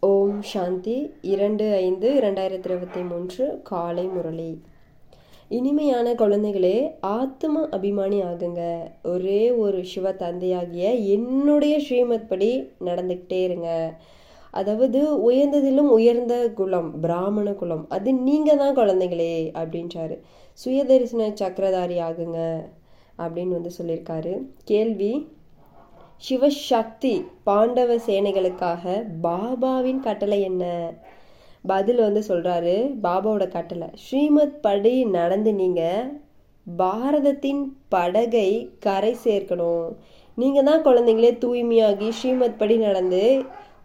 ஓம் சாந்தி. இரண்டு ஐந்து இரண்டாயிரத்தி இருபத்தி மூன்று காலை முரளி. இனிமையான குழந்தைகளே ஆத்ம அபிமானி ஆகுங்க. ஒரே ஒரு சிவ தந்தையாகிய என்னுடைய ஸ்ரீமத் படி நடந்துக்கிட்டே இருங்க. அதாவது உயர்ந்ததிலும் உயர்ந்த குலம் பிராமண குலம் அது நீங்கள் தான் குழந்தைகளே அப்படின்றாரு. சுயதரிசன சக்கரதாரி ஆகுங்க அப்படின்னு வந்து சொல்லியிருக்காரு. கேள்வி சிவசக்தி பாண்டவ சேனைகளுக்காக பாபாவின் கட்டளை என்ன? பதில் வந்து சொல்றாரு பாபாவோட கட்டளை. ஸ்ரீமத் படி நடந்து நீங்க பாரதத்தின் படகை கரை சேர்க்கணும். நீங்க தான் குழந்தைங்களே தூய்மையாகி ஸ்ரீமத் படி நடந்து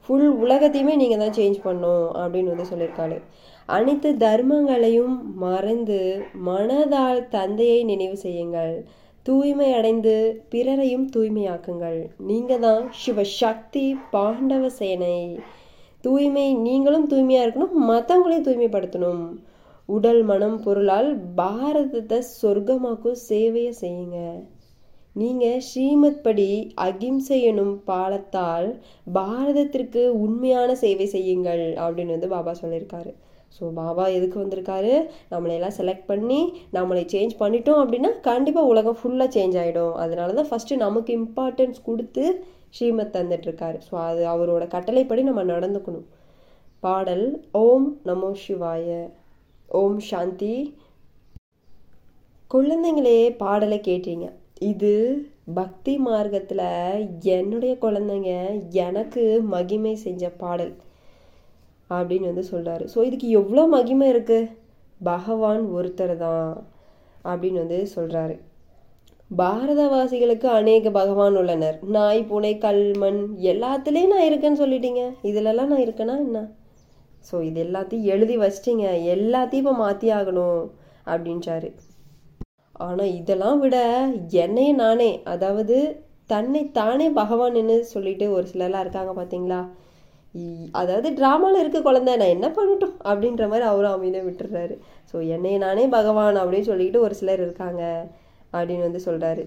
ஃபுல் உலகத்தையுமே நீங்க தான் சேஞ்ச் பண்ணும் அப்படின்னு வந்து சொல்லியிருக்காரு. அனைத்து தர்மங்களையும் மறந்து மனதால் தந்தையை நினைவு செய்யுங்கள். தூய்மை அடைந்து பிறரையும் தூய்மையாக்குங்கள். நீங்கள் தான் சிவசக்தி பாண்டவ சேனை. தூய்மை நீங்களும் தூய்மையாக இருக்கணும் மற்றவங்களையும் தூய்மைப்படுத்தணும். உடல் மனம் பொருளால் பாரதத்தை சொர்க்கமாக்கும் சேவையை செய்யுங்க. நீங்கள் ஸ்ரீமத் படி அகிம்சை எனும் பாலத்தால் பாரதத்திற்கு உண்மையான சேவை செய்யுங்கள் அப்படின்னு வந்து பாபா சொல்லியிருக்காரு. ஸோ பாபா எதுக்கு வந்திருக்காரு? நம்மளையெல்லாம் செலக்ட் பண்ணி நம்மளை சேஞ்ச் பண்ணிட்டோம் அப்படின்னா கண்டிப்பாக உலகம் ஃபுல்லாக சேஞ்ச் ஆகிடும் அதனால தான் ஃபஸ்ட்டு நமக்கு இம்பார்ட்டன்ஸ் கொடுத்து ஸ்ரீமத் தந்துட்டுருக்காரு. ஸோ அது அவரோட கட்டளைப்படி நம்ம நடந்துக்கணும். பாடல் ஓம் நமோ சிவாய. ஓம் சாந்தி. குழந்தைங்களே பாடலை கேட்டீங்க. இது பக்தி மார்க்கத்தில் என்னுடைய குழந்தைங்க எனக்கு மகிமை செஞ்ச பாடல். அப்படின்னு வந்து சொல்கிறாரு ஸோ இதுக்கு எவ்வளோ மகிமை இருக்குது பகவான் ஒருத்தர் தான் அப்படின்னு வந்து சொல்கிறாரு பாரதவாசிகளுக்கு அநேக பகவான் உள்ளனர். நாய் பூனை கல் மண் எல்லாத்துலேயும் நான் இருக்கேன்னு சொல்லிட்டீங்க. இதுலலாம் நான் இருக்கேனா என்ன? ஸோ இது எல்லாத்தையும் எழுதி வச்சிட்டிங்க. எல்லாத்தையும் இப்போ மாற்றி ஆகணும் அப்படின்றாரு. ஆனால் இதெல்லாம் விட என்னையே நானே அதாவது தன்னை தானே பகவான்னு சொல்லிட்டு ஒரு சிலர்லாம் இருக்காங்க பார்த்தீங்களா அதாவது ட்ராமாவில் இருக்க குழந்தை நான் என்ன பண்ணட்டும்? அப்படின்ற மாதிரி அவரும் அமைதியாக விட்டுடுறாரு ஸோ என்னை நானே பகவான் அப்படின்னு சொல்லிக்கிட்டு ஒரு சிலர் இருக்காங்க அப்படின்னு வந்து சொல்கிறாரு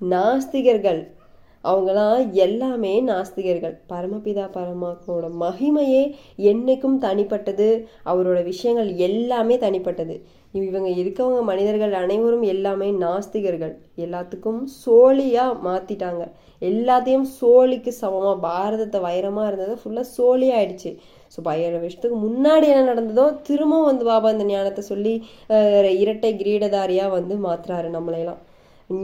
நாஸ்திகர்கள் அவங்களாம் எல்லாமே நாஸ்திகர்கள். பரமபிதா பரமாத்மாவோட மகிமையே என்னைக்கும் தனிப்பட்டது. அவரோட விஷயங்கள் எல்லாமே தனிப்பட்டது. இவங்க இருக்கவங்க மனிதர்கள் அனைவரும் எல்லாமே நாஸ்திகர்கள். எல்லாத்துக்கும் சோழியாக மாற்றிட்டாங்க எல்லாத்தையும் சோழிக்கு சமமாக பாரதத்தை வைரமாக இருந்தது. ஃபுல்லாக சோழி ஆயிடுச்சு. ஸோ பையாயிரம் வருஷத்துக்கு முன்னாடி என்ன நடந்ததோ திரும்பவும் வந்து பாபா இந்த ஞானத்தை சொல்லி இரட்டை கிரீடதாரியாக வந்து மாத்துறாரு நம்மளையெல்லாம்.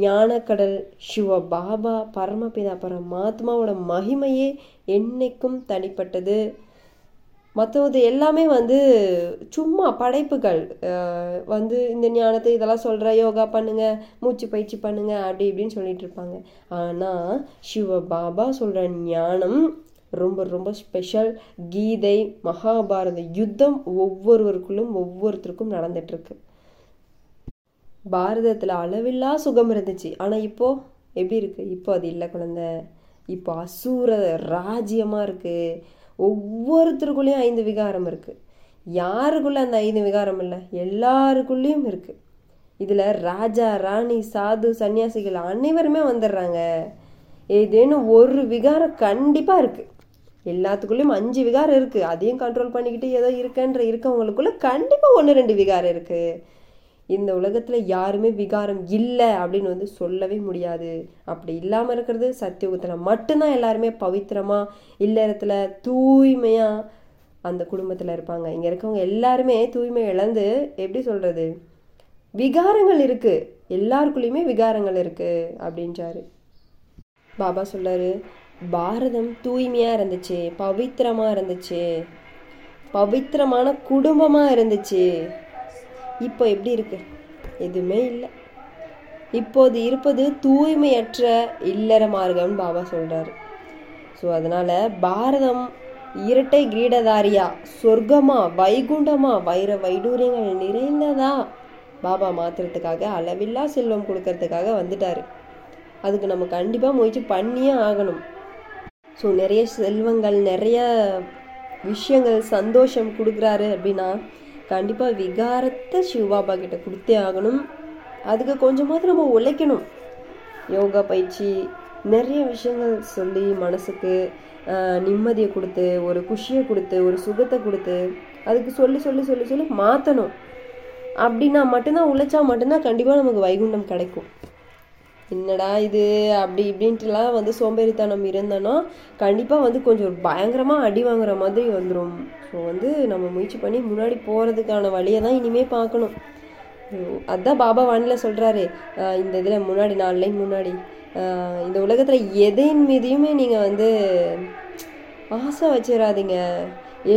ஞானக்கடல் சிவ பாபா பரமபிதா பரமாத்மாவோட மகிமையே என்னைக்கும் தனிப்பட்டது. மற்றது எல்லாமே வந்து சும்மா படைப்புகள். வந்து இந்த ஞானத்தை இதெல்லாம் சொல்கிற யோகா பண்ணுங்க மூச்சு பயிற்சி பண்ணுங்க அப்படி இப்படின்னு சொல்லிட்டு இருப்பாங்க. ஆனால் சிவ பாபா சொல்கிற ஞானம் ரொம்ப ரொம்ப ஸ்பெஷல் கீதை மகாபாரத யுத்தம் ஒவ்வொருவருக்குள்ளும் ஒவ்வொருத்தருக்கும் நடந்துட்டுருக்கு பாரதத்தில் அளவில்லா சுகம் இருந்துச்சு. ஆனால் இப்போது எப்படி இருக்குது இப்போ அது இல்லை குழந்தை. இப்போ அசூர ராஜ்யமாக இருக்குது ஒவ்வொருத்தருக்குள்ளேயும் ஐந்து விகாரம் இருக்குது யாருக்குள்ளே அந்த ஐந்து விகாரம் இல்லை? எல்லாருக்குள்ளேயும் இருக்குது இதில் ராஜா ராணி சாது சன்னியாசிகள் அனைவருமே வந்துடுறாங்க. ஏதேனும் ஒரு விகாரம் கண்டிப்பாக இருக்குது எல்லாத்துக்குள்ளேயும் அஞ்சு விகாரம் இருக்குது அதையும் கண்ட்ரோல் பண்ணிக்கிட்டு ஏதோ இருக்கன்ற இருக்கவங்களுக்குள்ள கண்டிப்பாக ஒன்று ரெண்டு விகாரம் இருக்குது இந்த உலகத்தில் யாருமே விகாரம் இல்லை அப்படின்னு வந்து சொல்லவே முடியாது. அப்படி இல்லாமல் இருக்கிறது சத்தியுகத்தில் மட்டும்தான் எல்லாருமே பவித்திரமாக இல்லறத்தில் தூய்மையாக அந்த குடும்பத்தில் இருப்பாங்க. இங்கே இருக்கவங்க எல்லாருமே தூய்மை இழந்து எப்படி சொல்கிறது விகாரங்கள் இருக்குது எல்லாருக்குள்ளேயுமே விகாரங்கள் இருக்குது அப்படின்றாரு. பாபா சொல்கிறாரு பாரதம் தூய்மையாக இருந்துச்சு பவித்திரமாக இருந்துச்சு பவித்திரமான குடும்பமாக இருந்துச்சு. இப்போ எப்படி இருக்கு? எதுவுமே இல்லை. இப்போது இருப்பது தூய்மையற்ற இல்லற மார்க்கம்னு பாபா சொல்றாரு. ஸோ அதனால பாரதம் இரட்டை கிரீடதாரியா சொர்க்கமா வைகுண்டமா வைர வைடூரியங்கள் நிறைந்ததா? பாபா மாத்துறதுக்காக அளவில்லா செல்வம் கொடுக்கறதுக்காக வந்துட்டாரு. அதுக்கு நம்ம கண்டிப்பாக முயற்சி பண்ணியே ஆகணும். ஸோ நிறைய செல்வங்கள் நிறைய விஷயங்கள் சந்தோஷம் கொடுக்குறாரு அப்படின்னா கண்டிப்பாக விகாரத்தை சிவபாபா கிட்ட கொடுத்தே ஆகணும். அதுக்கு கொஞ்சமாவது நம்ம உழைக்கணும். யோகா பயிற்சி நிறைய விஷயங்கள் சொல்லி மனசுக்கு நிம்மதியை கொடுத்து ஒரு குஷியை கொடுத்து ஒரு சுகத்தை கொடுத்து அதுக்கு சொல்லி சொல்லி சொல்லி சொல்லி மாற்றணும் அப்படின்னா மட்டும்தான் உழைச்சா மட்டும்தான் கண்டிப்பாக நமக்கு வைகுண்டம் கிடைக்கும். என்னடா இது? அப்படி இப்படின்ட்டுலாம் வந்து சோம்பேறித்தனம் இருந்தோன்னா கண்டிப்பாக வந்து கொஞ்சம் பயங்கரமாக அடி வாங்குற மாதிரி வந்துடும் ஸோ வந்து நம்ம முயற்சி பண்ணி முன்னாடி போகிறதுக்கான வழியை தான் இனிமேல் பார்க்கணும். அதுதான் அதான் பாபா வானிலை சொல்கிறாரு இந்த இதில் முன்னாடி நாலு லைன் முன்னாடி இந்த உலகத்தில் எதையின் மீதையுமே நீங்கள் வந்து ஆசை வச்சிடாதீங்க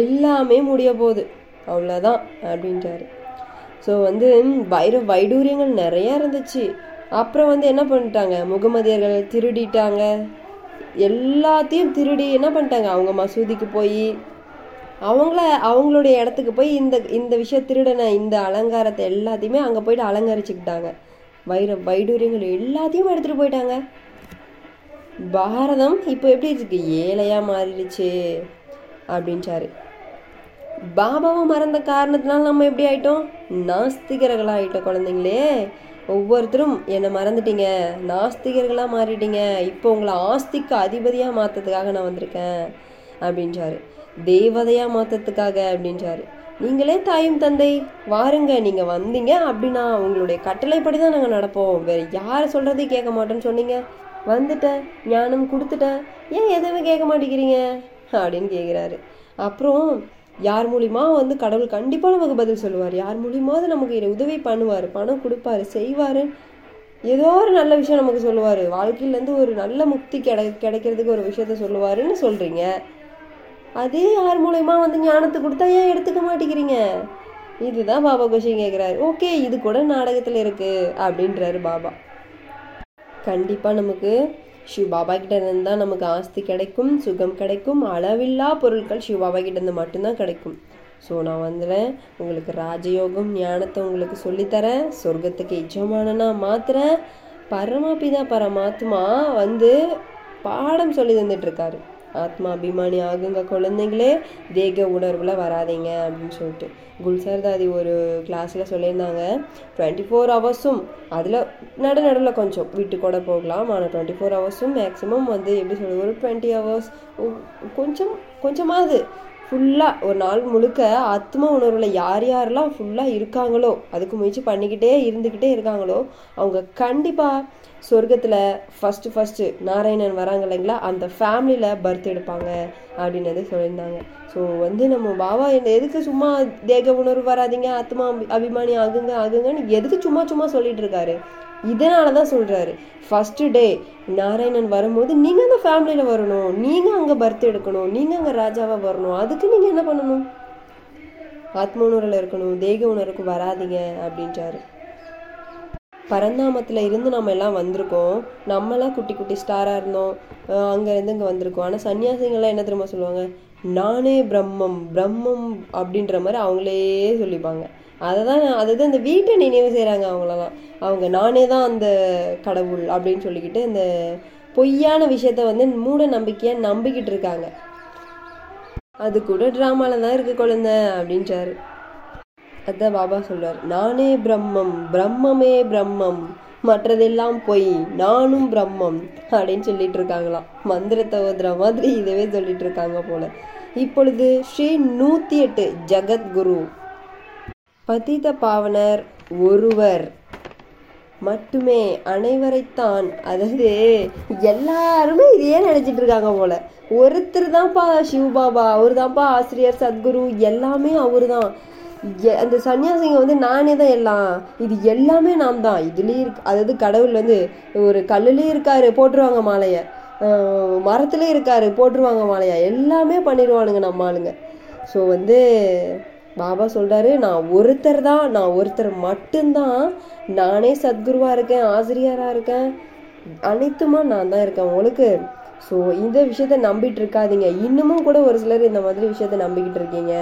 எல்லாமே முடிய போகுது. அவ்வளோதான் அப்படின்ட்டாரு. ஸோ வந்து வைர வைடூரியங்கள் நிறையா இருந்துச்சு. அப்புறம் வந்து என்ன பண்ணிட்டாங்க? முகமதியர்கள் திருடிட்டாங்க. எல்லாத்தையும் திருடி என்ன பண்ணிட்டாங்க? அவங்க மசூதிக்கு போய் அவங்கள அவங்களுடைய இடத்துக்கு போய் இந்த இந்த விஷயம் திருடன இந்த அலங்காரத்தை எல்லாத்தையுமே அங்கே போயிட்டு அலங்கரிச்சுக்கிட்டாங்க. வைர வைடூரியங்கள் எல்லாத்தையும் எடுத்துகிட்டு போயிட்டாங்க. பாரதம் இப்போ எப்படி இருக்கு? ஏழையாக மாறிடுச்சு அப்படின்ட்டாரு பாபாவை மறந்த காரணத்தினால நம்ம எப்படி ஆயிட்டோம்? நாஸ்திகர்களா ஆயிட்டோம் குழந்தைங்களே. ஒவ்வொருத்தரும் என்னை மறந்துட்டீங்க. நாஸ்திகர்களாக மாறிட்டீங்க. இப்போ உங்களை ஆஸ்திக்கு அதிபதியாக மாற்றத்துக்காக நான் வந்திருக்கேன் அப்படின்றாரு. தேவதையாக மாற்றத்துக்காக அப்படின்றாரு. நீங்களே தாயும் தந்தை வாருங்க நீங்கள் வந்தீங்க அப்படின்னா உங்களுடைய கட்டளைப்படி தான் நாங்கள் நடப்போம். வேறு யார் சொல்கிறதையும் கேட்க மாட்டோன்னு சொன்னீங்க. வந்துட்டேன் ஞானம் கொடுத்துட்டேன். ஏன் எதுவுமே கேட்க மாட்டேங்கிறீங்க? அப்படின்னு கேட்குறாரு அப்புறம் யார் மூலிமா வந்து கடவுள் கண்டிப்பாக நமக்கு பதில் சொல்லுவார். யார் மூலியமாவது நமக்கு இதை உதவி பண்ணுவார் பணம் கொடுப்பாரு செய்வார். ஏதோ ஒரு நல்ல விஷயம் நமக்கு சொல்லுவார். வாழ்க்கையிலேருந்து ஒரு நல்ல முக்தி கிடை கிடைக்கிறதுக்கு ஒரு விஷயத்த சொல்லுவாருன்னு சொல்கிறீங்க அதே யார் மூலயமா வந்து ஞானத்தை கொடுத்தா ஏன் எடுத்துக்க மாட்டேங்கிறீங்க? இதுதான் பாபா கொஷின் கேட்குறாரு ஓகே இது கூட நாடகத்தில் இருக்குது அப்படின்றாரு பாபா. கண்டிப்பாக நமக்கு சிவ் பாபா கிட்ட தான் நமக்கு ஆஸ்தி கிடைக்கும் சுகம் கிடைக்கும் அளவில்லா பொருட்கள் சிவ் பாபா கிட்ட இருந்து மட்டும்தான் கிடைக்கும். ஸோ நான் வந்துடுறேன் உங்களுக்கு ராஜயோகம் ஞானத்தை உங்களுக்கு சொல்லித்தரேன். சொர்க்கத்துக்கு எஜமானனா மாத்துறேன். பரமாபிதா பரமாத்மா வந்து பாடம் சொல்லி தந்துட்டு ஆத்மாபிமானி ஆத்மா அபிமானி ஆகுங்க குழந்தைங்களே. தேக உணர்வுல வராதீங்க அப்படின்னு சொல்லிட்டு. குல்சர் தாதி ஒரு கிளாஸில் சொல்லியிருந்தாங்க. டுவெண்ட்டி ஃபோர் ஹவர்ஸும் அதில் நடு நடுவில் கொஞ்சம் வீட்டு கூட போகலாம். ஆனால் டுவெண்ட்டி ஃபோர் ஹவர்ஸும் மேக்ஸிமம் வந்து எப்படி சொல்கிறது ஒரு டுவெண்ட்டி ஹவர்ஸ் கொஞ்சம் கொஞ்சமாவது ஃபுல்லாக ஒரு நாள் முழுக்க ஆத்ம உணர்வில் யார் யாரெல்லாம் ஃபுல்லாக இருக்காங்களோ அதுக்கு முயற்சி பண்ணிக்கிட்டே இருந்துக்கிட்டே இருக்காங்களோ அவங்க கண்டிப்பாக சொர்க்கத்தில் ஃபஸ்ட்டு ஃபஸ்ட்டு நாராயணன் வராங்க இல்லைங்களா அந்த ஃபேமிலியில் பர்த் எடுப்பாங்க அப்படின்னு சொல்லியிருந்தாங்க. ஸோ வந்து நம்ம பாபா என்ன எதுக்கு சும்மா தேக உணர்வு வராதீங்க ஆத்மா அபிமானி ஆகுங்க ஆகுங்கன்னு எதுக்கு சும்மா சும்மா சொல்லிட்டு இருக்காரு? இதனால தான் சொல்கிறாரு ஃபஸ்ட்டு டே நாராயணன் வரும்போது நீங்கள் அந்த ஃபேமிலியில் வரணும். நீங்கள் அங்கே பர்த் எடுக்கணும். நீங்கள் அங்கே ராஜாவாக வரணும். அதுக்கு நீங்கள் என்ன பண்ணணும்? ஆத்ம உணர்வில் இருக்கணும். தேக உணர்வுக்கு வராதீங்க அப்படின்றாரு பரந்தாமத்தில் இருந்து நம்ம எல்லாம் வந்திருக்கோம். நம்மலாம் குட்டி குட்டி ஸ்டாராக இருந்தோம். அங்கேருந்து இங்கே வந்திருக்கோம். ஆனால் சன்னியாசிங்கள்லாம் என்ன தெரியுமா சொல்லுவாங்க? நானே பிரம்மம் பிரம்மம் அப்படின்ற மாதிரி அவங்களே சொல்லிப்பாங்க. அதை தான் அதாவது தான் இந்த வீட்டை நினைவு செய்கிறாங்க அவங்களெல்லாம். அவங்க நானே தான் அந்த கடவுள் அப்படின்னு சொல்லிக்கிட்டு இந்த பொய்யான விஷயத்த வந்து மூட நம்பிக்கையாக நம்பிக்கிட்டு இருக்காங்க. அது கூட ட்ராமாவில் தான் இருக்கு குழந்தை அப்படின்றாரு. அதான் பாபா சொல்றார் நானே பிரம்மம் பிரம்மமே பிரம்மம் மற்றதெல்லாம் பொய் நானும் பிரம்மம் அப்படின்னு சொல்லிட்டு இருக்காங்களாம். மந்திரத்தை ஓதுற மாதிரி இதவே சொல்லிட்டு இருக்காங்க போல. இப்பொழுது ஸ்ரீ நூத்தி எட்டு ஜெகத்குரு பதித பாவனர் ஒருவர். மட்டுமே அனைவரைத்தான். அதாவது எல்லாருமே இதையே நினைச்சிட்டு இருக்காங்க போல. ஒருத்தர் தான்ப்பா சிவபாபா அவர் தான்ப்பா ஆசிரியர் சத்குரு எல்லாமே அவரு தான் அந்த சன்னியாசிங்க வந்து நானே தான் எல்லாம். இது எல்லாமே நான் தான். இதுலேயே இருக்கு அதாவது கடவுள் வந்து ஒரு கல்லுலேயே இருக்காரு போட்டுருவாங்க மாலையை. மரத்துலேயும் இருக்காரு போட்டுருவாங்க மாலையா. எல்லாமே பண்ணிடுவானுங்க நம்ம ஆளுங்க. ஸோ வந்து பாபா சொல்கிறாரு நான் ஒருத்தர் தான் நான் ஒருத்தர் மட்டும்தான் நானே சத்குருவாக இருக்கேன் ஆசிரியராக இருக்கேன். அனைத்துமா நான் தான் இருக்கேன் உங்களுக்கு. ஸோ இந்த விஷயத்த நம்பிட்டு இருக்காதீங்க. இன்னமும் கூட ஒரு சிலர் இந்த மாதிரி விஷயத்த நம்பிக்கிட்டு இருக்கீங்க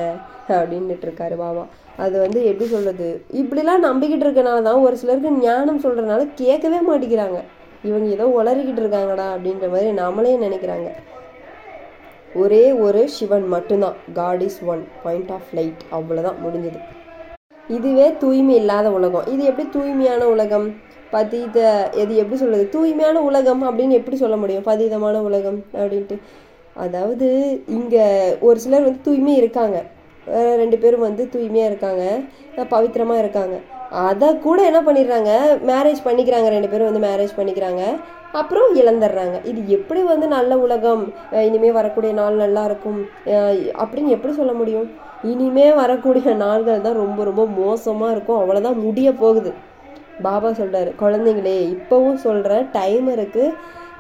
அப்படின்னுட்டு இருக்காரு பாபா. அது வந்து எப்படி சொல்கிறது இப்படிலாம் நம்பிக்கிட்டு இருக்கனால தான் ஒரு சிலருக்கு ஞானம் சொல்கிறனால கேட்கவே மாட்டேங்கிறாங்க. இவங்க ஏதோ உளறிக்கிட்டு இருக்காங்கடா அப்படின்ற மாதிரி நம்மளே நினைக்கிறாங்க. ஒரே ஒரு சிவன் மட்டும்தான். God is one point of light அவ்வளோதான் முடிஞ்சது. இதுவே தூய்மை இல்லாத உலகம். இது எப்படி தூய்மையான உலகம்? பதீத இது எப்படி சொல்கிறது தூய்மையான உலகம் அப்படின்னு எப்படி சொல்ல முடியும்? பதீதமான உலகம் அப்படின்ட்டு. அதாவது இங்கே ஒரு சிலர் வந்து தூய்மை இருக்காங்க. ரெண்டு பேரும் வந்து தூய்மையாக இருக்காங்க. பவித்திரமாக இருக்காங்க. அதை கூட என்ன பண்ணிடுறாங்க? மேரேஜ் பண்ணிக்கிறாங்க. ரெண்டு பேரும் வந்து மேரேஜ் பண்ணிக்கிறாங்க. அப்புறம் இழந்துடுறாங்க. இது எப்படி வந்து நல்ல உலகம்? இனிமேல் இனிமே வரக்கூடிய நாள் நல்லா இருக்கும். அப்படின்னு எப்படி சொல்ல முடியும்? இனிமே வரக்கூடிய நாள்கள் தான் ரொம்ப ரொம்ப மோசமாக இருக்கும். அவ்வளோதான் முடிய போகுது. பாபா சொல்றாரு குழந்தைங்களே இப்போவும் சொல்கிறேன் டைம் இருக்கு.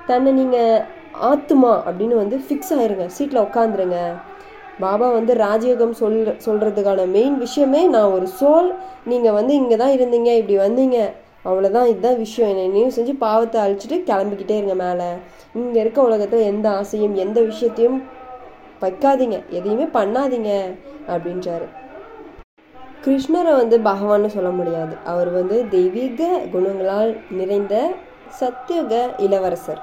தன்னை நீங்கள் ஆத்துமா அப்படின்னு வந்து ஃபிக்ஸ் ஆயிருங்க. சீட்டில் உட்காந்துருங்க பாபா வந்து ராஜயோகம் சொல் சொல்கிறதுக்கான மெயின் விஷயமே நான் ஒரு சோல். நீங்கள் வந்து இங்கே தான் இருந்தீங்க இப்படி வந்தீங்க. அவ்வளோதான் இதுதான் விஷயம். என்னை நினைவு செஞ்சு பாவத்தை அழிச்சிட்டு கிளம்பிக்கிட்டே இருங்க மேலே. இங்கே இருக்க உலகத்தில் எந்த ஆசையும் எந்த விஷயத்தையும் வைக்காதீங்க. எதையுமே பண்ணாதீங்க அப்படின்றாரு. கிருஷ்ணரை வந்து பகவான்னு சொல்ல முடியாது. அவர் வந்து தெய்வீக குணங்களால் நிறைந்த சத்தியுக இளவரசர்.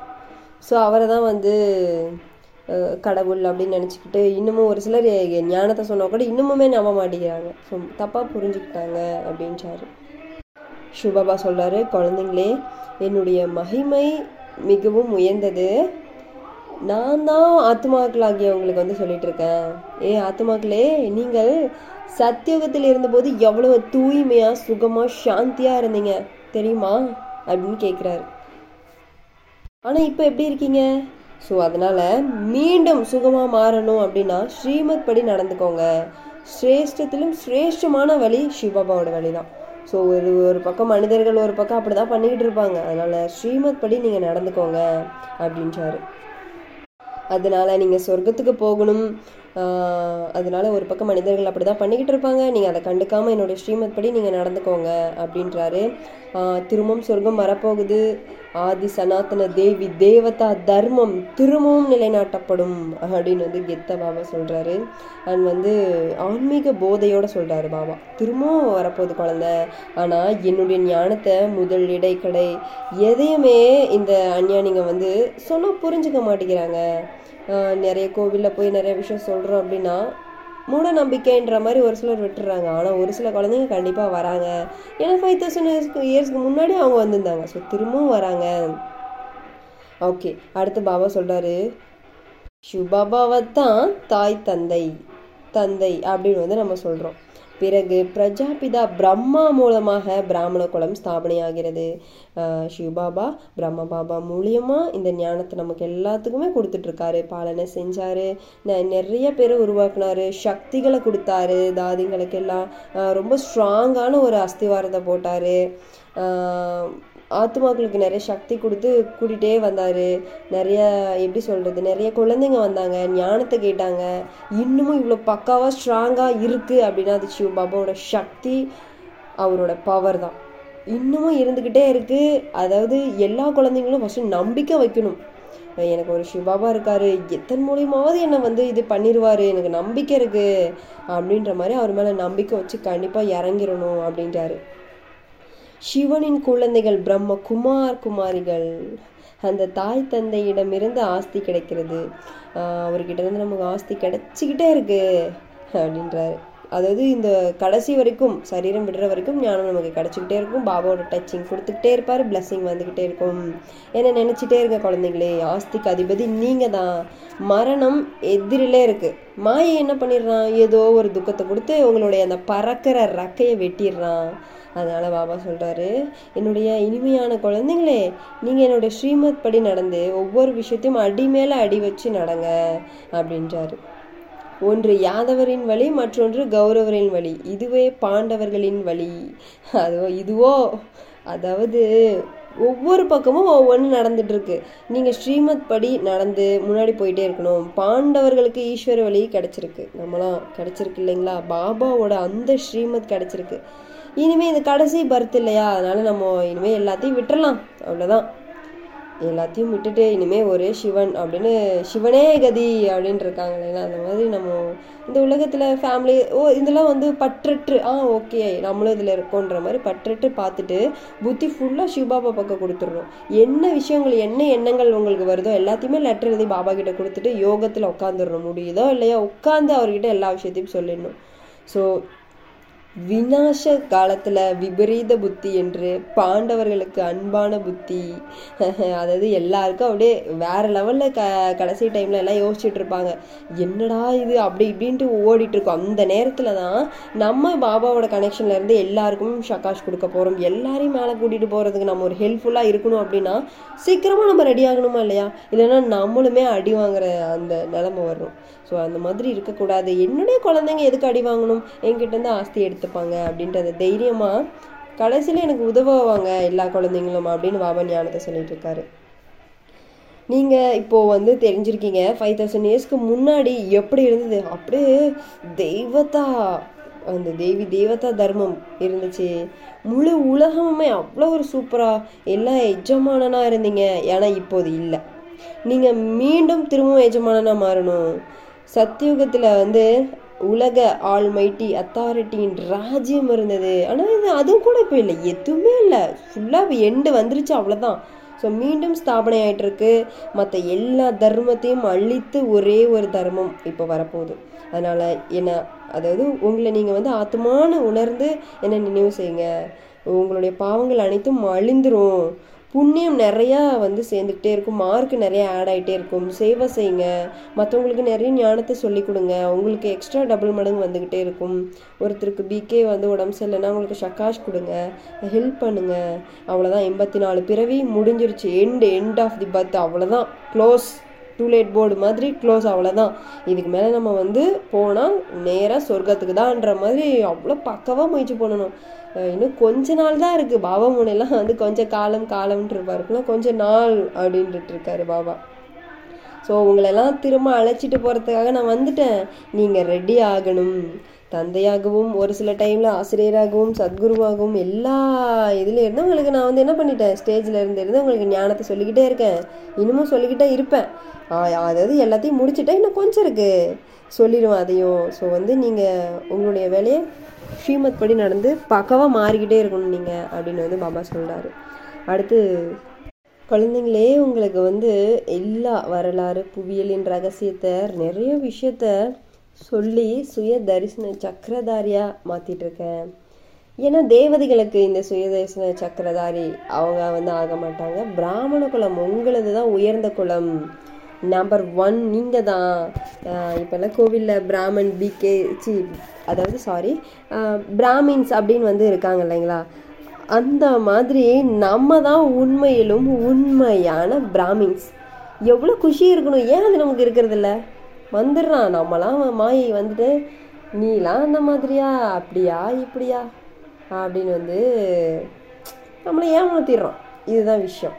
ஸோ அவரை தான் வந்து கடவுள் அப்படின்னு நினச்சிக்கிட்டு இன்னமும் ஒரு சிலர் ஞானத்தை சொன்னால் கூட இன்னமுமே நம்ப மாட்டேங்கிறாங்க. ஸோ தப்பாக புரிஞ்சுக்கிட்டாங்க அப்படின்றாரு. சுபபா சொல்கிறாரு குழந்தைங்களே என்னுடைய மகிமை மிகவும் உயர்ந்தது. நான் தான் ஆத்மாக்களாகிய உங்களுக்கு வந்து சொல்லிட்டு இருக்கேன். ஏ ஆத்மாக்களே நீங்கள் சத்தியுகத்தில் இருந்தபோது எவ்வளவு தூய்மையா சுகமா சாந்தியா இருந்தீங்க தெரியுமா? அப்படின்னு கேட்குறாரு ஆனா இப்போ எப்படி இருக்கீங்க? ஸோ அதனால மீண்டும் சுகமா மாறணும் அப்படின்னா ஸ்ரீமத் படி நடந்துக்கோங்க. சிரேஷ்டத்திலும் சிரேஷ்டமான வழி சிவபாபாவோட வழி தான் ஸோ ஒரு ஒரு பக்கம் மனிதர்கள் ஒரு பக்கம் அப்படிதான் பண்ணிக்கிட்டு இருப்பாங்க. அதனால ஸ்ரீமத் படி நீங்க நடந்துக்கோங்க அப்படின்றாரு. அதனால நீங்க சொர்க்கத்துக்கு போகணும் அதனால ஒரு பக்கம் மனிதர்கள் அப்படி தான் பண்ணிக்கிட்டு இருப்பாங்க. நீங்கள் அதை கண்டுக்காமல் என்னுடைய ஸ்ரீமத் படி நீங்கள் நடந்துக்கோங்க அப்படின்றாரு. திருமம் திரும்பவும் சொர்க்கம் வரப்போகுது. ஆதி சனாதன தேவி தேவதா தர்மம் திரும்பவும் நிலைநாட்டப்படும் அப்படின்னு வந்து கெத்த பாபா சொல்கிறாரு அண்ட் வந்து ஆன்மீக போதையோடு சொல்கிறாரு பாபா. திரும்பவும் வரப்போகுது குழந்த. ஆனால் என்னுடைய ஞானத்தை முதல் இடைக்கடை எதையுமே இந்த அஞ்ஞானிங்க வந்து சொன்னால் புரிஞ்சுக்க மாட்டேங்கிறாங்க. நிறைய கோவிலில் போய் நிறைய விஷயம் சொல்கிறோம் அப்படின்னா மூட நம்பிக்கைன்ற மாதிரி ஒரு சிலர் விட்டுறாங்க. ஆனால் ஒரு சில குழந்தைங்க கண்டிப்பாக வராங்க. ஏன்னா ஃபைவ் தௌசண்ட் இயர்ஸ்க்கு இயர்ஸ்க்கு முன்னாடி அவங்க வந்திருந்தாங்க. ஸோ திரும்பவும் வராங்க. ஓகே அடுத்து பாபா சொல்கிறாரு சுபாபாவை தான் தாய் தந்தை தந்தை அப்படின்னு வந்து நம்ம சொல்கிறோம் பிறகு பிரஜாபிதா பிரம்மா மூலமாக பிராமண குலம் ஸ்தாபனையாகிறது. சிவபாபா பிரம்ம பாபா மூலியமா இந்த ஞானத்தை நமக்கு எல்லாத்துக்குமே கொடுத்துட்ருக்காரு. பாலனை செஞ்சாரு. நிறைய பேரை உருவாக்குனாரு. சக்திகளை கொடுத்தாரு. தாதிங்களுக்கு எல்லாம் ரொம்ப ஸ்ட்ராங்கான ஒரு அஸ்திவாரத்தை போட்டார். ஆத்மாக்களுக்கு நிறைய சக்தி கொடுத்து கூட்டிகிட்டே வந்தார். நிறைய எப்படி சொல்கிறது நிறைய குழந்தைங்க வந்தாங்க ஞானத்தை கேட்டாங்க. இன்னமும் இவ்வளோ பக்காவாக ஸ்ட்ராங்காக இருக்குது அப்படின்னா அது சிவ பாபாவோட சக்தி அவரோட பவர் தான். இன்னமும் இருந்துக்கிட்டே இருக்குது அதாவது எல்லா குழந்தைங்களும் ஃபஸ்ட்டு நம்பிக்கை வைக்கணும். எனக்கு ஒரு சிவபாபா இருக்காரு எத்தன் மூலியமாவது என்னை வந்து இது பண்ணிடுவார் எனக்கு நம்பிக்கை இருக்குது அப்படின்ற மாதிரி அவர் மேலே நம்பிக்கை வச்சு கண்டிப்பாக இறங்கிடணும் அப்படின்றாரு சிவனின் குழந்தைகள் பிரம்ம குமார் குமாரிகள். அந்த தாய் தந்தையிடமிருந்து ஆஸ்தி கிடைக்கிறது. அவர்கிட்ட இருந்து நமக்கு ஆஸ்தி கிடைச்சிக்கிட்டே இருக்கு அப்படின்றாரு. அதாவது இந்த கடைசி வரைக்கும் சரீரம் விடுற வரைக்கும் ஞானம் நமக்கு கிடைச்சிக்கிட்டே இருக்கும். பாபாவோட டச்சிங் கொடுத்துக்கிட்டே இருப்பார் பிளஸ்ஸிங் வந்துக்கிட்டே இருக்கும். என்ன நினச்சிட்டே இருக்க குழந்தைங்களே ஆஸ்திக்கு அதிபதி நீங்க தான் மரணம் எதிரிலே இருக்கு. மாயை என்ன பண்ணிடுறான்? ஏதோ ஒரு துக்கத்தை கொடுத்து உங்களுடைய அந்த பறக்கிற ரக்கையை வெட்டிடுறான். அதனால் பாபா சொல்கிறாரு என்னுடைய இனிமையான குழந்தைங்களே நீங்கள் என்னுடைய ஸ்ரீமத் படி நடந்து ஒவ்வொரு விஷயத்தையும் அடி மேலே அடி வச்சு நடங்க அப்படின்றாரு. ஒன்று யாதவரின் வழி மற்றொன்று கௌரவரின் வழி. இதுவே பாண்டவர்களின் வழி. அதுவோ இதுவோ அதாவது ஒவ்வொரு பக்கமும் ஒவ்வொன்று நடந்துட்டு இருக்கு நீங்க ஸ்ரீமத் படி நடந்து முன்னாடி போயிட்டே இருக்கணும். பாண்டவர்களுக்கு ஈஸ்வர வழி கிடைச்சிருக்கு. நம்மளாம் கிடைச்சிருக்கு இல்லைங்களா? பாபாவோட அந்த ஸ்ரீமத் கிடைச்சிருக்கு. இனிமே இந்த கடைசி பர்த் இல்லையா? அதனால நம்ம இனிமே எல்லாத்தையும் விட்டுறலாம். அவ்வளவுதான். எல்லாத்தையும் விட்டுட்டு இனிமே ஒரே சிவன் அப்படின்னு சிவனே கதி அப்படின்னு இருக்காங்க இல்லைங்களா? அந்த மாதிரி நம்ம இந்த உலகத்தில் ஃபேமிலி ஓ இதெல்லாம் வந்து பற்றற்று ஆ ஓகே நம்மளும் இதில் இருக்கோன்ற மாதிரி பற்றற்று பார்த்துட்டு புத்தி ஃபுல்லாக சிவபாபா பக்கம் கொடுத்துடணும். என்ன விஷயங்கள் என்ன எண்ணங்கள் உங்களுக்கு வருதோ எல்லாத்தையுமே லெட்டர் எழுதி பாபா கிட்ட கொடுத்துட்டு யோகத்தில் உட்காந்துடணும் முடியுதோ இல்லையா உட்காந்து அவர்கிட்ட எல்லா விஷயத்தையும் சொல்லிடணும். ஸோ விநாச காலத்தில் விபரீத புத்தி என்று பாண்டவர்களுக்கு அன்பான புத்தி. அதாவது எல்லாருக்கும் அப்படியே வேற லெவலில் க கடைசி டைம்ல எல்லாம் யோசிச்சுட்டு இருப்பாங்க. என்னடா இது அப்படி இப்படின்ட்டு ஓடிட்டு இருக்கோம். அந்த நேரத்தில் தான் நம்ம பாபாவோட கனெக்ஷன்ல இருந்து எல்லாருக்கும் சகாஷ் கொடுக்க போகிறோம் எல்லாரையும் மேலே கூட்டிட்டு போறதுக்கு நம்ம ஒரு ஹெல்ப்ஃபுல்லாக இருக்கணும் அப்படின்னா சீக்கிரமாக நம்ம ரெடி ஆகணுமா இல்லையா? இல்லைன்னா நம்மளுமே அடி வாங்குற அந்த நிலைமை வரும். ஸோ அந்த மாதிரி இருக்கக்கூடாது. என்னுடைய குழந்தைங்க எதுக்கு அடி வாங்கணும்? என்கிட்ட இருந்து ஆஸ்தி எடுத்துப்பாங்க அப்படின்றத தைரியமா கடைசியில் எனக்கு உதவுவாங்க எல்லா குழந்தைங்களும் அப்படின்னு வாபா ஞானத்தை சொல்லிட்டு இருக்காரு. நீங்கள் இப்போது வந்து தெரிஞ்சிருக்கீங்க ஃபைவ் தௌசண்ட் இயர்ஸ்க்கு முன்னாடி எப்படி இருந்தது? அப்படியே தெய்வத்தா அந்த தேவி தேவதா தர்மம் இருந்துச்சு. முழு உலகமுமே அவ்வளோ ஒரு சூப்பராக எல்லாம் எஜமானனாக இருந்தீங்க ஏன்னா இப்போது இல்லை. நீங்கள் மீண்டும் திரும்பவும் எஜமானனாக மாறணும். சத்தியுகத்தில் வந்து உலக ஆல்மைட்டி அத்தாரிட்டின் ராஜ்யம் இருந்தது. ஆனால் இது அதுவும் கூட இப்போ இல்லை. எதுவுமே இல்லை. ஃபுல்லாக எண்டு வந்துருச்சு அவ்வளோதான் ஸோ மீண்டும் ஸ்தாபனை ஆயிட்டு இருக்கு மற்ற எல்லா தர்மத்தையும் அழித்து ஒரே ஒரு தர்மம் இப்போ வரப்போகுது. அதனால் என்ன அதாவது உங்களை நீங்கள் வந்து ஆத்மான உணர்ந்து என்ன நினைவு செய்யுங்க. உங்களுடைய பாவங்கள் அனைத்தும் அழிந்துரும். புண்ணியம் நிறையா வந்து சேர்ந்துக்கிட்டே இருக்கும். மார்க் நிறையா ஆட் ஆகிட்டே இருக்கும். சேவை செய்யுங்க. மற்றவங்களுக்கு நிறைய ஞானத்தை சொல்லி கொடுங்க. உங்களுக்கு எக்ஸ்ட்ரா டபுள் மடங்கு வந்துக்கிட்டே இருக்கும். ஒருத்தருக்கு பிகே வந்து உடம்பு சரியில்லைன்னா உங்களுக்கு சக்காஷ் கொடுங்க. ஹெல்ப் பண்ணுங்க. அவ்வளோதான் எண்பத்தி நாலு பிறவி முடிஞ்சிருச்சு. End end of the birth அவ்வளோதான் க்ளோஸ் டூலேட் போர்டு மாதிரி க்ளோஸ் அவ்வளோதான் இதுக்கு மேலே நம்ம வந்து போனால் நேராக சொர்க்கத்துக்கு தான்ன்ற மாதிரி அவ்வளோ பக்கவாக முயற்சி பண்ணணும். இன்னும் கொஞ்ச நாள் தான் இருக்குது பாபா முனையெல்லாம் வந்து கொஞ்சம் காலம் காலம்ன்ட்டு இருப்பாருக்குன்னா கொஞ்ச நாள் அப்படின்ட்டு இருக்காரு பாபா. ஸோ உங்களெல்லாம் திரும்ப அழைச்சிட்டு போகிறதுக்காக நான் வந்துட்டேன். நீங்கள் ரெடி ஆகணும். தந்தையாகவும் ஒரு சில டைமில் ஆசிரியராகவும் சத்குருவாகவும் எல்லா இதுலேருந்து உங்களுக்கு நான் வந்து என்ன பண்ணிட்டேன்? ஸ்டேஜில் இருந்து இருந்து உங்களுக்கு ஞானத்தை சொல்லிக்கிட்டே இருக்கேன். இன்னமும் சொல்லிக்கிட்டே இருப்பேன். அதாவது எல்லாத்தையும் முடிச்சுட்டேன் இன்னும் கொஞ்சம் இருக்குது சொல்லிடுவேன் அதையும். ஸோ வந்து நீங்கள் உங்களுடைய வேலையை ஸ்ரீமத் படி நடந்து பக்கவாக மாறிக்கிட்டே இருக்கணும் நீங்கள் அப்படின்னு வந்து பாபா சொல்கிறாரு அடுத்து குழந்தைங்களே உங்களுக்கு வந்து எல்லா வரலாறு புவியியலின் ரகசியத்தை நிறைய விஷயத்த சொல்லி சுய தரிசன சக்கரதாரியா மாத்திட்டு இருக்கேன். ஏன்னா தேவதைகளுக்கு இந்த சுயதரிசன சக்கரதாரி அவங்க வந்து ஆக மாட்டாங்க. பிராமண குலம் உங்களது தான் உயர்ந்த குலம். நம்பர் ஒன் நீங்கள் தான். இப்போல்லாம் கோவிலில் பிராமன் பிகே சி அதாவது சாரி பிராமின்ஸ் அப்படின்னு வந்து இருக்காங்க இல்லைங்களா? அந்த மாதிரி நம்ம தான் உண்மையிலும் உண்மையான பிராமின்ஸ். எவ்வளோ குஷி இருக்கணும் ஏன் அது நமக்கு இருக்கிறதில்ல வந்துடுறான் நம்மலாம் மாயை வந்துட்டு நீலாம் அந்த மாதிரியா? அப்படியா? இப்படியா? அப்படின்னு வந்து நம்மளை ஏமாத்திடுறோம் இதுதான் விஷயம்.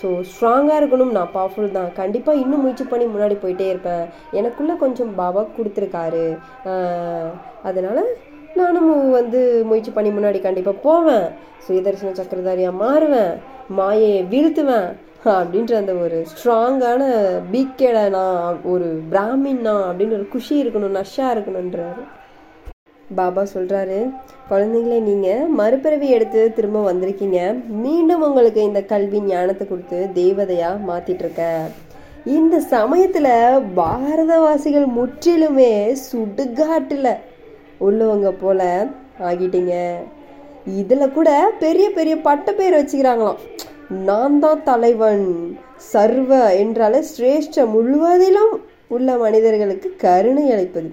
ஸோ ஸ்ட்ராங்காக இருக்கணும் நான் பவர்ஃபுல் தான். கண்டிப்பாக இன்னும் முயற்சி பண்ணி முன்னாடி போயிட்டே இருப்பேன். எனக்குள்ளே கொஞ்சம் பாபா கொடுத்துருக்காரு. அதனால் நானும் வந்து முயற்சி பண்ணி முன்னாடி கண்டிப்பாக போவேன். சுயதர்சன சக்கரதாரியாக மாறுவேன். மாயையை வீழ்த்துவேன். அப்படின்ற அந்த ஒரு ஸ்ட்ராங்கான பீக்கேடை நான் ஒரு பிராமின்னா அப்படின்னு ஒரு குஷி இருக்கணும் நஷ்ஷாக இருக்கணுன்றாரு பாபா சொல்கிறாரு குழந்தைங்களே நீங்கள் மறுபிறவி எடுத்து திரும்ப வந்திருக்கீங்க. மீண்டும் உங்களுக்கு இந்த கல்வி ஞானத்தை கொடுத்து தேவதையாக மாற்றிட்டுருக்க இந்த சமயத்தில் பாரதவாசிகள் முற்றிலுமே சுடுகாட்டில் உள்ளவங்க போல ஆகிட்டீங்க. இதில் கூட பெரிய பெரிய பட்ட பேர் வச்சுக்கிறாங்களாம். நான் தான் தலைவன் சர்வ என்றாலே சிரேஷ்ட முழுவதிலும் உள்ள மனிதர்களுக்கு கருணை அளிப்பது.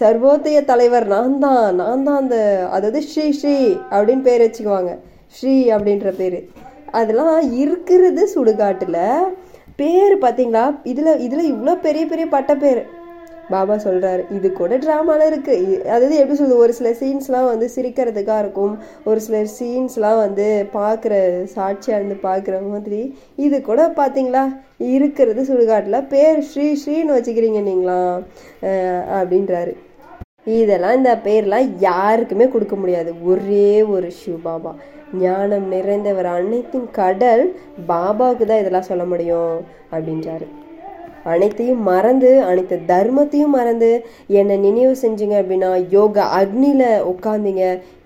சர்வோதய தலைவர் நான் தான் நான் தான் அந்த அதாவது ஸ்ரீ ஸ்ரீ அப்படின்னு பேர் வச்சுக்குவாங்க. ஸ்ரீ அப்படின்ற பேர். அதெல்லாம் இருக்கிறது சுடுகாட்டில். பேர் பார்த்தீங்களா இதில் இதில் இவ்வளோ பெரிய பெரிய பட்ட பேர். பாபா சொல்கிறாரு இது கூட ட்ராமால இருக்குது அதாவது எப்படி சொல்லுது ஒரு சில சீன்ஸ்லாம் வந்து சிரிக்கிறதுக்காக இருக்கும். ஒரு சில சீன்ஸ்லாம் வந்து பார்க்குற சாட்சியாக இருந்து பார்க்குற மாதிரி. இது கூட பார்த்தீங்களா இருக்கிறது சுடுகாட்டில். பேர் ஸ்ரீ ஸ்ரீன்னு வச்சுக்கிறீங்க நீங்களா அப்படின்றாரு. இதெல்லாம் இந்த பேர்லாம் யாருக்குமே கொடுக்க முடியாது. ஒரே ஒரு ஷிவ் பாபா. ஞானம் நிறைந்தவர் அனைத்தும் கடல் பாபாவுக்கு தான் இதெல்லாம் சொல்ல முடியும் அப்படின்றாரு. அனைத்தையும் மறந்து அனைத்து தர்மத்தையும் மறந்து என்னை நினைவு செஞ்சீங்க அப்படின்னா யோகா அக்னியில் உட்காந்தீங்க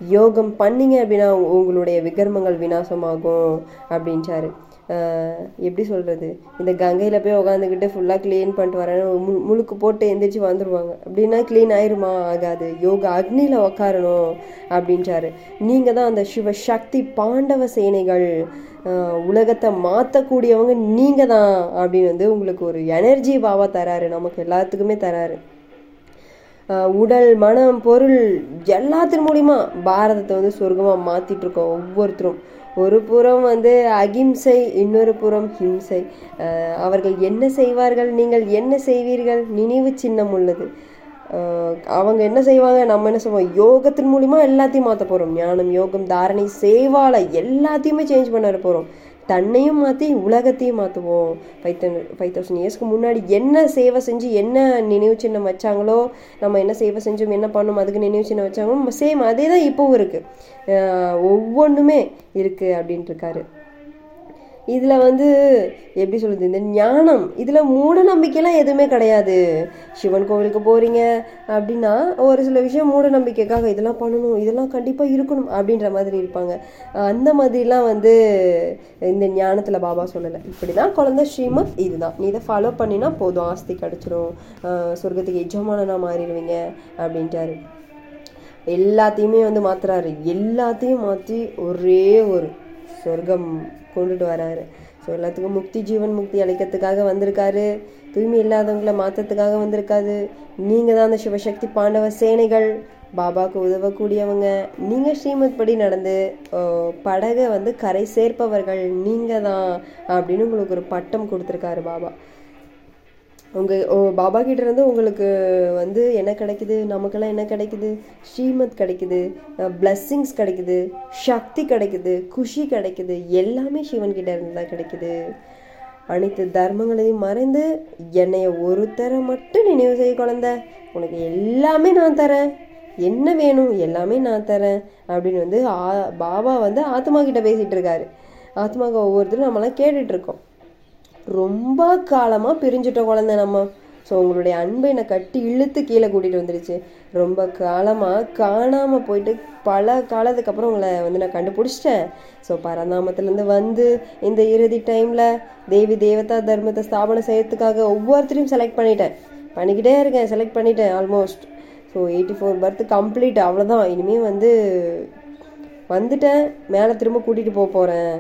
யோகம் பண்ணீங்க அப்படின்னா உங்களுடைய விகர்மங்கள் விநாசமாகும் அப்படின்றாரு. எப்படி சொல்கிறது இந்த கங்கையில் போய் உட்காந்துக்கிட்டு ஃபுல்லாக க்ளீன் பண்ணிட்டு வரேன்னு மு முழுக்கு போட்டு எந்திரிச்சு வந்துடுவாங்க அப்படின்னா க்ளீன் ஆயிருமா? ஆகாது. யோகா அக்னியில் உக்காரணும் அப்படின்றாரு. நீங்கள் தான் அந்த சிவ சக்தி பாண்டவ சேனைகள் உலகத்தை மாற்றக்கூடியவங்க நீங்கள் தான் அப்படின்னு வந்து உங்களுக்கு ஒரு எனர்ஜி பாவா தராரு. நமக்கு எல்லாத்துக்குமே தராரு. உடல் மனம் பொருள் எல்லாத்தின் மூலிமா பாரதத்தை வந்து சொர்க்கமாக மாற்றிட்டுருக்கோம் ஒவ்வொருத்தரும். ஒரு புறம் வந்து அகிம்சை இன்னொரு புறம் ஹிம்சை. அவர்கள் என்ன செய்வார்கள்? நீங்கள் என்ன செய்வீர்கள்? நினைவு சின்னம் உள்ளது. அவங்க என்ன செய்வாங்க? நம்ம என்ன செய்வோம் யோகத்தின் மூலிமா எல்லாத்தையும் மாற்ற போகிறோம் ஞானம் யோகம் தாரணை சேவால எல்லாத்தையுமே சேஞ்ச் பண்ண போகிறோம் தன்னையும் மாற்றி உலகத்தையும் மாற்றுவோம் ஃபைவ் ஃபைவ் தௌசண்ட் இயர்ஸ்க்கு முன்னாடி என்ன சேவை செஞ்சு என்ன நினைவு சின்னம் வச்சாங்களோ நம்ம என்ன சேவை செஞ்சோம் என்ன பண்ணோம் அதுக்கு நினைவு சின்னம் வச்சாங்களோ சேம் அதே தான் இப்போவும் இருக்குது ஒவ்வொன்றுமே இருக்குது அப்படின்ட்டு இருக்காரு. இதில் வந்து எப்படி சொல்கிறது இந்த ஞானம் இதில் மூட நம்பிக்கைலாம் எதுவுமே கிடையாது. சிவன் கோவிலுக்கு போகிறீங்க அப்படின்னா ஒரு சில விஷயம் மூட நம்பிக்கைக்காக இதெல்லாம் பண்ணணும் இதெல்லாம் கண்டிப்பாக இருக்கணும் அப்படின்ற மாதிரி இருப்பாங்க. அந்த மாதிரிலாம் வந்து இந்த ஞானத்தில் பாபா சொல்லலை. இப்படி தான் குழந்த ஸ்ரீமத் இதுதான். நீ இதை ஃபாலோ பண்ணினா போதும் ஆஸ்தி கிடச்சிரும். சொர்க்கத்துக்கு எஜமானனாக மாறிடுவீங்க அப்படின்ட்டாரு. எல்லாத்தையுமே வந்து மாத்துறாரு. எல்லாத்தையும் மாற்றி ஒரே ஒரு சொர்க்கம் கொண்டுட்டு வராரு. ஸோ எல்லாத்துக்கும் முக்தி ஜீவன் முக்தி அளிக்கிறதுக்காக வந்திருக்காரு. தூய்மை இல்லாதவங்கள மாற்றத்துக்காக வந்திருக்காரு. நீங்கள் தான் அந்த சிவசக்தி பாண்டவ சேனைகள். பாபாவுக்கு உதவக்கூடியவங்க. நீங்கள் ஸ்ரீமத் படி நடந்து படகை வந்து கரை சேர்ப்பவர்கள் நீங்கள் தான் அப்படின்னு உங்களுக்கு ஒரு பட்டம் கொடுத்துருக்காரு பாபா. உங்கள் பாபா கிட்ட இருந்து உங்களுக்கு வந்து என்ன கிடைக்குது? நமக்கெல்லாம் என்ன கிடைக்குது? ஸ்ரீமத் கிடைக்குது பிளஸ்ஸிங்ஸ் கிடைக்குது சக்தி கிடைக்குது குஷி கிடைக்குது எல்லாமே சிவன் இருந்து தான் கிடைக்குது. அனைத்து தர்மங்களையும் மறைந்து என்னைய ஒருத்தரை மட்டும் நினைவு செய்ய குழந்த. உனக்கு எல்லாமே நான் தரேன். என்ன வேணும்? எல்லாமே நான் தரேன். அப்படின்னு வந்து ஆ- பாபா வந்து ஆத்மா கிட்ட பேசிகிட்டு இருக்காரு. ஆத்மாக்கு ஒவ்வொருத்தரும் நம்மளாம் கேட்டுட்ருக்கோம் ரொம்ப காலமாக பிரிஞ்சுட்ட குழந்த நம்ம. ஸோ உங்களுடைய அன்பை என்னை கட்டி இழுத்து கீழே கூட்டிகிட்டு வந்துருச்சு. ரொம்ப காலமாக காணாமல் போயிட்டு பல காலத்துக்கு அப்புறம் உங்களை வந்து நான் கண்டுபிடிச்சிட்டேன். ஸோ பரந்தாமத்துலேருந்து வந்து இந்த இறுதி டைமில் தேவி தேவதா தர்மத்தை ஸ்தாபனம் செய்யறதுக்காக ஒவ்வொருத்தரையும் செலக்ட் பண்ணிட்டேன். பண்ணிக்கிட்டே இருக்கேன் செலக்ட் பண்ணிட்டேன் almost so eighty four birth complete அவ்வளோதான் இனிமேல் வந்து வந்துட்டேன் மேலே திரும்ப கூட்டிகிட்டு போக போகிறேன்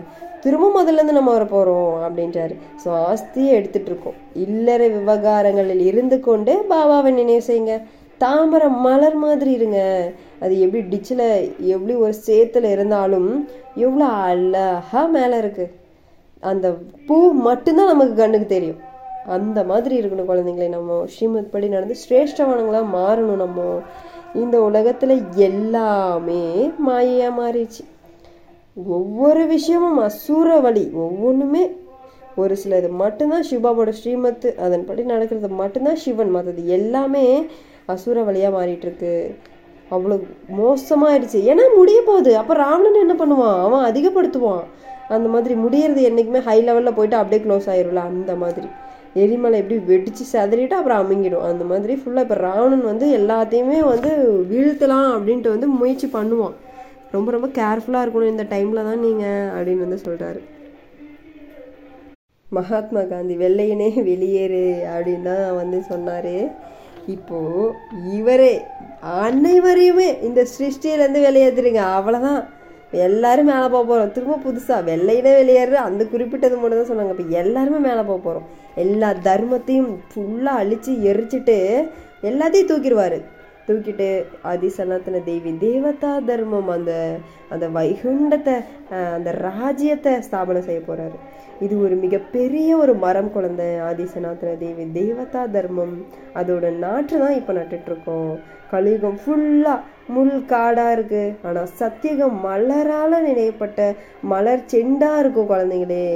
திரும்ப முதல்லேருந்து நம்ம வர போகிறோம் அப்படின்றாரு ஸோ ஆஸ்தியை எடுத்துகிட்ருக்கோம் இல்லற விவகாரங்களில் இருந்து கொண்டு பாபாவை நினைவு செய்யுங்க. தாமரை மலர் மாதிரி இருங்க. அது எப்படி டிச்சில் எப்படி ஒரு சேத்துல இருந்தாலும் எவ்வளோ அழகா மேலே இருக்குது அந்த பூ மட்டும்தான் நமக்கு கண்ணுக்கு தெரியும். அந்த மாதிரி இருக்கணும் குழந்தைங்களே நம்ம. ஸ்ரீமத் படி நடந்து சிரேஷ்டவானங்களா மாறணும் நம்ம. இந்த உலகத்துல எல்லாமே மாயையா மாறிடுச்சு. ஒவ்வொரு விஷயமும் அசூர வழி ஒவ்வொன்றுமே ஒரு சிலது மட்டும்தான் சிவாவோட ஸ்ரீமத்து அதன்படி நடக்கிறது மட்டும்தான் சிவன். மற்றது எல்லாமே அசுர வழியாக மாறிட்டு இருக்கு அவ்வளோ மோசமாயிடுச்சு. ஏன்னா முடிய போகுது. அப்போ ராவணன் என்ன பண்ணுவான்? அவன் அதிகப்படுத்துவான். அந்த மாதிரி முடியறது என்றைக்குமே ஹை லெவலில் போயிட்டு அப்படியே க்ளோஸ் ஆயிரும்ல. அந்த மாதிரி. எரிமலை எப்படி வெடிச்சு செதறிட்டு அப்புறம் அமுங்கிடும். அந்த மாதிரி ஃபுல்லாக இப்போ ராவணன் வந்து எல்லாத்தையுமே வந்து வீழ்த்தலாம் அப்படின்ட்டு வந்து முயற்சி பண்ணுவான். ரொம்ப ரொம்ப கேர்ஃபுல்லாக இருக்கணும் இந்த டைமில் தான் நீங்கள் அப்படின்னு வந்து சொல்கிறாரு மகாத்மா காந்தி வெள்ளையனே வெளியேறு அப்படின்னு தான் வந்து சொன்னார். இப்போது இவரே அனைவரையுமே இந்த சிருஷ்டியிலேருந்து வெளியேற்றுருங்க. அவ்வளோதான் எல்லாரும் மேலே போக போகிறோம் திரும்ப புதுசாக வெள்ளையிலே வெளியேறு அந்த குறிப்பிட்டது மட்டும் தான் சொன்னாங்க. இப்போ எல்லாருமே மேலே போக போகிறோம் எல்லா தர்மத்தையும் ஃபுல்லாக அழித்து எரிச்சிட்டு எல்லாத்தையும் தூக்கிடுவார். தூக்கிட்டு ஆதி சனாத்தன தேவி தேவதா தர்மம் அந்த அந்த வைகுண்டத்தை அந்த ராஜ்யத்தை ஸ்தாபனம் செய்ய போகிறாரு இது ஒரு மிகப்பெரிய ஒரு மரம் குழந்தை ஆதி சனாத்தன தேவி தேவதா தர்மம். அதோட நாற்று தான் இப்போ நட்டுட்ருக்கோம் கலியுகம் ஃபுல்லாக முள் காடா இருக்கு. ஆனா சத்தியகம் மலரால நினைப்பட்ட மலர் செண்டா இருக்கும் குழந்தைங்களே.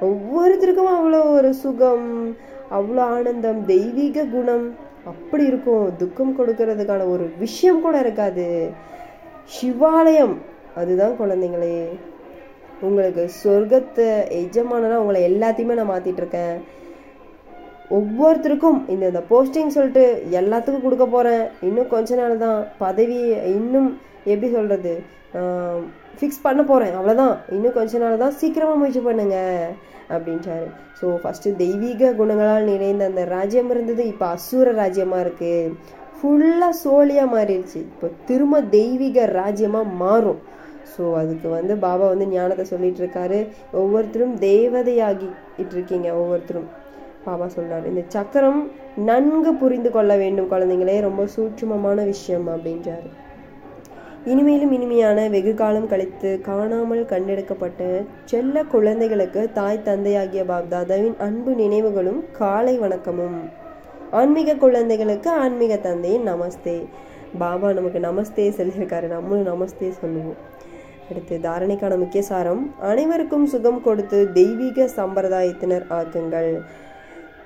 ஒவ்வொருத்தருக்கும் அவ்வளோ ஒரு சுகம் அவ்வளோ ஆனந்தம் தெய்வீக குணம். அப்படி இருக்கும். துக்கம் கொடுக்கறதுக்கான ஒரு விஷயம் கூட இருக்காது. சிவாலயம் அதுதான் குழந்தைங்களே. உங்களுக்கு சொர்க்கத்தை எஜமானனா உங்களை எல்லாத்தையுமே நான் மாத்திட்டு இருக்கேன். ஒவ்வொருத்தருக்கும் இந்த இந்த போஸ்டிங் சொல்லிட்டு எல்லாத்துக்கும் கொடுக்க போகிறேன் இன்னும் கொஞ்ச நாள் தான் பதவி இன்னும் எப்படி சொல்கிறது ஃபிக்ஸ் பண்ண போகிறேன் அவ்வளோதான் இன்னும் கொஞ்ச நாள் தான் சீக்கிரமாக முயற்சி பண்ணுங்க அப்படின்றாரு. ஸோ ஃபஸ்ட்டு தெய்வீக குணங்களால் நிறைந்த அந்த ராஜ்யம் இருந்தது. இப்போ அசூர ராஜ்யமாக இருக்குது ஃபுல்லாக சோழியாக மாறிடுச்சு. இப்போ திரும்ப தெய்வீக ராஜ்யமாக மாறும். ஸோ அதுக்கு வந்து பாபா வந்து ஞானத்தை சொல்லிட்டு இருக்காரு. ஒவ்வொருத்தரும் தேவதையாகிட்டு இருக்கீங்க ஒவ்வொருத்தரும். பாபா சொல்றாரு. இந்த சக்கரம் நன்கு புரிந்து கொள்ள வேண்டும் குழந்தைங்களே ரொம்ப சூட்சுமமான விஷயம் அப்படின்றாரு. இனிமேலும் இனிமையான வெகு காலம் கழித்து காணாமல் கண்டெடுக்கப்பட்ட செல்ல குழந்தைகளுக்கு தாய் தந்தையாகிய பாப்தாதாவின் அன்பு நினைவுகளும் காலை வணக்கமும். ஆன்மீக குழந்தைகளுக்கு ஆன்மீக தந்தையின் நமஸ்தே. பாபா நமக்கு நமஸ்தே சொல்லியிருக்காரு. நம்மளும் நமஸ்தே சொல்லுவோம். அடுத்து தாரணைக்கான முக்கிய சாரம் அனைவருக்கும் சுகம் கொடுத்து தெய்வீக சம்பிரதாயத்தினர் ஆக்குங்கள்.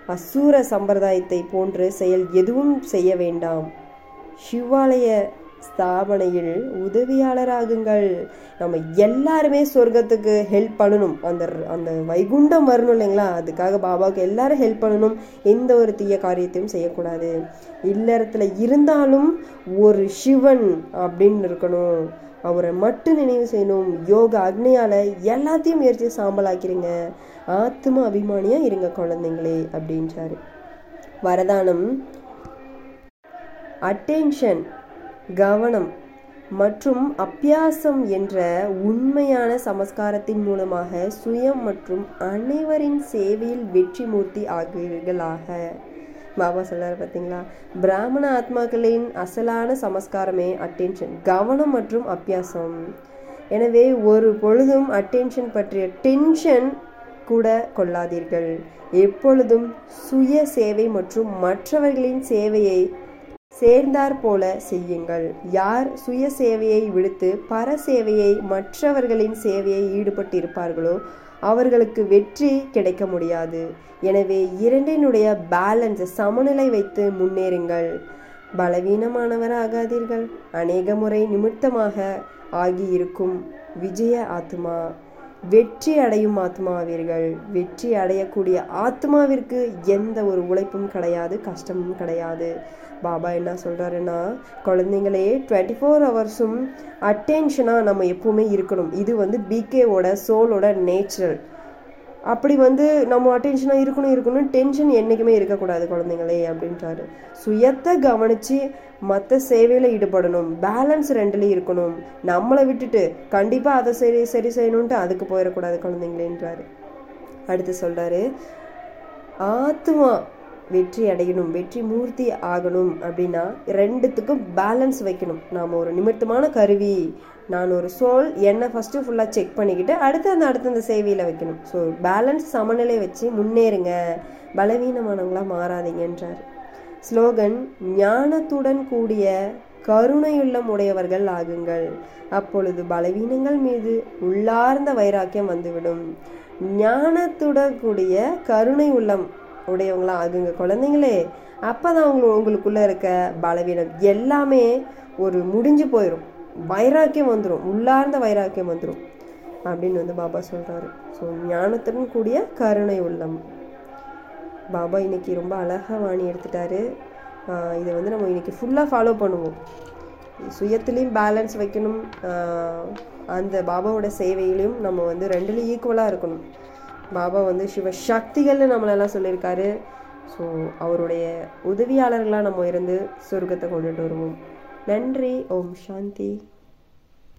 அசூர சம்பிரதாயத்தை போன்று செயல் எதுவும் செய்ய வேண்டாம். சிவாலய ஸ்தாபனையில் உதவியாளராகுங்கள். நம்ம எல்லாருமே சொர்க்கத்துக்கு ஹெல்ப் பண்ணணும். அந்த அந்த வைகுண்டம் வரணும் இல்லைங்களா? அதுக்காக பாபாவுக்கு எல்லாரும் ஹெல்ப் பண்ணணும். எந்த ஒரு தீய காரியத்தையும் செய்யக்கூடாது. இல்லறத்துல இருந்தாலும் ஒரு சிவன் அப்படின்னு இருக்கணும். அவரை மட்டும் நினைவு செய்யணும். யோகா அக்னியால எல்லாத்தையும் முயற்சி சாம்பலாக்கிறீங்க ஆத்ம அபிமானியா இருங்க குழந்தைங்களே அப்படின்றாரு. வரதானம். அட்டென்ஷன் கவனம் மற்றும் அப்பியாசம் என்ற உண்மையான சமஸ்காரத்தின் மூலமாக சுயம் மற்றும் அனைவரின் சேவையில் வெற்றி மூர்த்தி ஆகிறீர்களாக. பாபா சொல்றாரு பார்த்தீங்களா பிராமண ஆத்மாக்களின் அசலான சமஸ்காரமே அட்டென்ஷன் கவனம் மற்றும் அப்பியாசம் எனவே ஒரு பொழுதும் அட்டென்ஷன் பற்றிய டென்ஷன் கூட கொள்ளாதீர்கள். எப்பொழுதும் சுய சேவை மற்றும் மற்றவர்களின் சேவையை சேர்ந்தார் போல செய்யுங்கள். யார் சுய சேவையை விடுத்து பர சேவையை மற்றவர்களின் சேவையை ஈடுபட்டு இருப்பார்களோ அவர்களுக்கு வெற்றி கிடைக்க முடியாது. எனவே இரண்டினுடைய பேலன்ஸ் சமநிலை வைத்து முன்னேறுங்கள். பலவீனமானவர் ஆகாதீர்கள் அநேக முறை நிமித்தமாக ஆகியிருக்கும். விஜய ஆத்மா. வெற்றி அடையும் ஆத்மாவீர்கள். வெற்றி அடையக்கூடிய ஆத்மாவிற்கு எந்த ஒரு உழைப்பும் கிடையாது கஷ்டமும் கிடையாது. பாபா என்ன சொல்கிறாருன்னா குழந்தைங்களே டுவெண்ட்டி ஃபோர் ஹவர்ஸும் அட்டென்ஷனாக நம்ம எப்பவுமே இருக்கணும். இது வந்து பிகேவோட சோலோட நேச்சுரல் அப்படி வந்து நம்ம அட்டென்ஷனாக இருக்கணும் இருக்கணும் டென்ஷன் என்றைக்குமே இருக்கக்கூடாது குழந்தைங்களே அப்படின்றாரு. சுயத்தை கவனித்து மற்ற சேவையில் ஈடுபடணும். பேலன்ஸ் ரெண்டுலேயும் இருக்கணும். நம்மளை விட்டுட்டு கண்டிப்பாக அதை சரி சரி செய்யணுன்ட்டு அதுக்கு போயிடக்கூடாது குழந்தைங்களேன்றாரு. அடுத்து சொல்கிறாரு ஆத்மா வெற்றி அடையணும் வெற்றி மூர்த்தி ஆகணும் அப்படின்னா ரெண்டுத்துக்கும் பேலன்ஸ் வைக்கணும். நாம் ஒரு நிமித்தமான கருவி. நான் ஒரு சோல் என்னை ஃபஸ்ட்டு ஃபுல்லாக செக் பண்ணிக்கிட்டு அடுத்து அந்த அடுத்த அந்த சேவையில் வைக்கணும். ஸோ பேலன்ஸ் சமநிலை வச்சு முன்னேறுங்க. பலவீனமானவங்களாக மாறாதீங்கன்றார். ஸ்லோகன் ஞானத்துடன் கூடிய கருணையுள்ளம் உடையவர்கள் ஆகுங்கள். அப்பொழுது பலவீனங்கள் மீது உள்ளார்ந்த வைராக்கியம் வந்துவிடும். ஞானத்துடன் கூடிய கருணை உள்ளம் உடையவங்களாம் ஆகுங்க குழந்தைங்களே. அப்பதான் அவங்க உங்களுக்குள்ளே இருக்க பலவீனம் எல்லாமே ஒரு முடிஞ்சு போயிடும் வைராக்கியம் வந்துடும் உள்ளார்ந்த வைராக்கியம் வந்துடும் அப்படின்னு வந்து பாபா சொல்கிறாரு ஸோ ஞானத்துடன் கூடிய கருணை உள்ளம். பாபா இன்னைக்கு ரொம்ப அழகாக வாணி எடுத்துட்டாரு. இதை வந்து நம்ம இன்னைக்கு ஃபுல்லாக ஃபாலோ பண்ணுவோம். சுயத்துலேயும் பேலன்ஸ் வைக்கணும். அந்த பாபாவோட சேவையிலையும் நம்ம வந்து ரெண்டுலேயும் ஈக்குவலாக இருக்கணும். பாபா வந்து சிவ சக்திகள்னு நம்மளெல்லாம் சொல்லியிருக்காரு. ஸோ அவருடைய உதவியாளர்களாக நம்ம இருந்து சொர்க்கத்தை கொண்டுட்டு வருவோம். நன்றி ஓம் சாந்தி